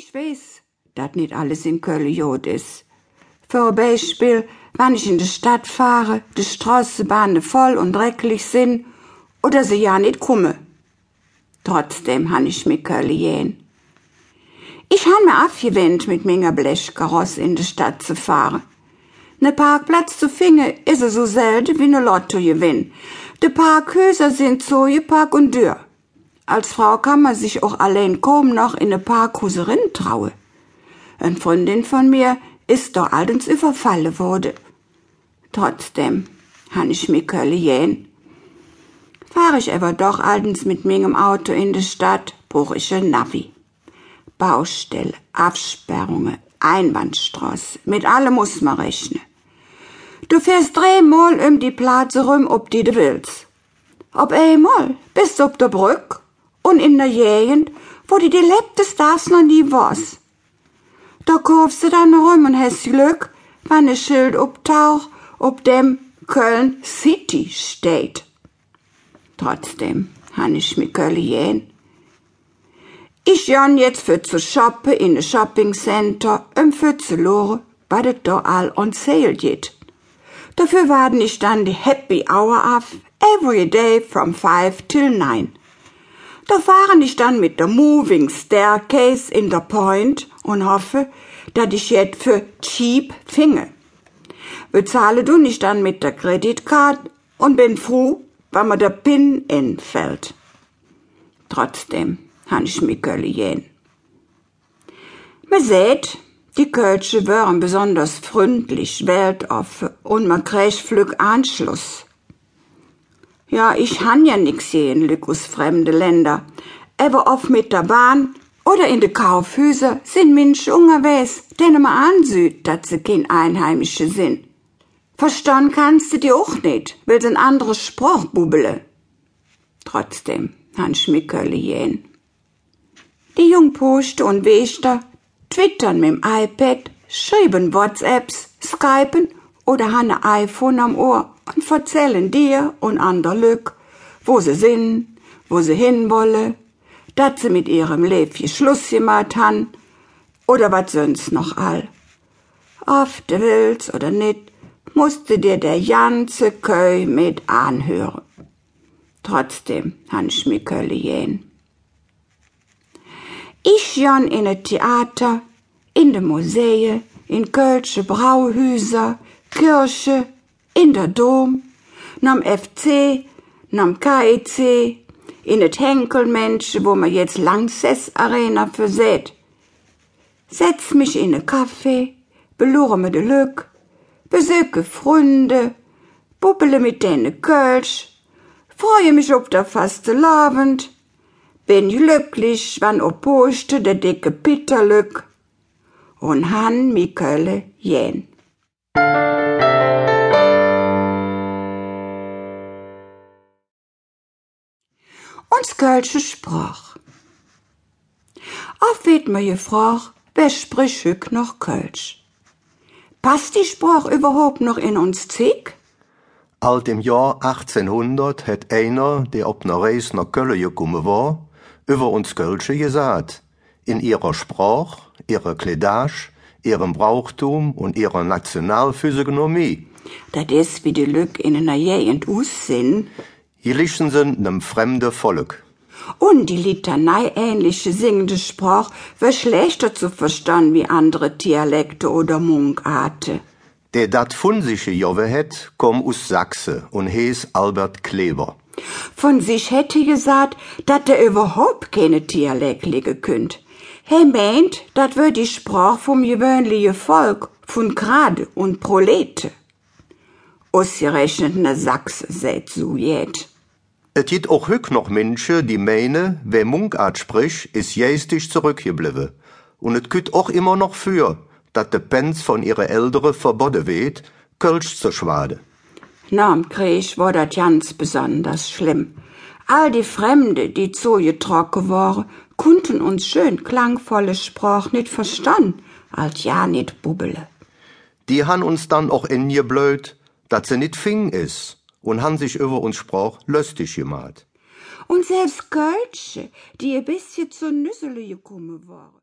Ich weiß, dat nicht alles in Köln jod is. Für Beispiel, wenn ich in die Stadt fahre, die Straßenbahnen voll und dreckig sind oder sie ja nicht komme. Trotzdem han ich mir Köln jähen. Ich han mir abgewendet, mit meiner Blechkarosse in die Stadt zu fahren. Ne Parkplatz zu finden, is so selten wie ne Lottogewinn. De Parkhäuser sind so geparkt und dürr. Als Frau kann man sich auch allein kaum noch in ne Parkhuserin traue. Ein Freundin von mir ist doch allens überfallen wurde. Trotzdem han ich mir Kölle jähen. Fahr ich aber doch allens mit mingem Auto in de Stadt, bruch ich ein Navi. Baustelle, Absperrungen, Einbahnstraße, mit allem muss man rechnen. Du fährst dreimal um die Platz rum, ob die du willst. Ob einmal bist du ob der Brück und in der Gegend, wo die die lebtest das noch nie was. Da kaufst du dann rum und hast Glück, wenn ein Schild obtaucht, ob dem Köln City steht. Trotzdem han ich mi Köln jähen. Ich jan jetzt für zu shoppen in a Shopping Center, um für zu loren, weil das da all on sale geht. Dafür warten ich dann die Happy Hour ab, every day from five till nine. Da fahren ich dann mit der Moving Staircase in der Point und hoffe, dass ich jetzt für cheap finge. Bezahle du nicht dann mit der Kreditkarte und bin froh, wenn mir der Pin entfällt. Trotzdem han ich mi Kölle jähen. Me seht, die Kölsche wären besonders freundlich, weltoffen und man kriegt Flück Anschluss. Ja, ich han ja nix sehen, Lückus fremde Länder. Aber oft mit der Bahn oder in de Kaufhüser sind Menschen unterwegs, denen man ansieht, dass sie kein Einheimische sind. Verstanden kannst du die auch nicht, weil sie ein anderes Spruch bubbele. Trotzdem han Schmickerle jähen. Die Jungposte und Wester twittern mit dem iPad, schreiben WhatsApps, Skypen oder ein iPhone am Ohr und erzählen dir und ander Lück, wo sie sind, wo sie hinwolle, dat sie mit ihrem Leben Schluss gemacht han oder wat sonst noch all. Oft willst oder nit, musste dir der ganze Köi mit anhören. Trotzdem han ich mir Kölle jähen. Ich jan in et Theater, in de Museen, in Kölsche Brauhüser, Kirche, in der Dom, nam FC, nam KIC, in et Henkelmensch, wo man jetzt Langsess Arena verseht. Setz mich in e Kaffee, belure me de Lück, besöke Freunde, bubbele mit denen Kölsch, freue mich ob der faste Labend, bin glücklich, wann oposte der dicke Pitterlück und han mi Kölle jähn. Kölsche sprach. Auf wird mir gefragt, wer spricht hück noch Kölsch? Passt die Sprach überhaupt noch in uns Zick? Alt im Jahr 1800 hat einer, der ob ner Reis nach Köln gekommen war, über uns Kölsche gesagt, in ihrer Sprach, ihrer Kledage, ihrem Brauchtum und ihrer Nationalphysiognomie. Dat is wie die Lück in einer Gegend aussehen. Jlichen sind nem fremde Volk. Und die Litanei ähnliche singende Sprach war schlechter zu verstehen wie andere Dialekte oder Munkarten. Der dat funsische Jove het, komm aus Sachse und hees Albert Kleber. Von sich hätte gesagt, dat er überhaupt keine Dialekt legen könnt. He meint, dat wär die Sprach vom gewöhnliche Volk, von Grade und Prolete. Ausgerechnet ne Sachse seht so jet. Et gibt auch hück noch Menschen, die meinen, wer Mungart spricht, ist jästig zurückgeblieben. Und et küt auch immer noch für, dat de Pens von ihre Ältere verboten wird, Kölsch zu schwade. Nam Krieg war dat ganz besonders schlimm. All die Fremde, die zugetrocken waren, konnten uns schön klangvolle Sprach nicht verstanden, als ja nicht bubbele. Die han uns dann auch ingeblöd, dat se nit fing is und han sich über uns Sprach lustig gemacht. Und selbst Kölsche, die ein bisschen zur Nüssele gekommen waren.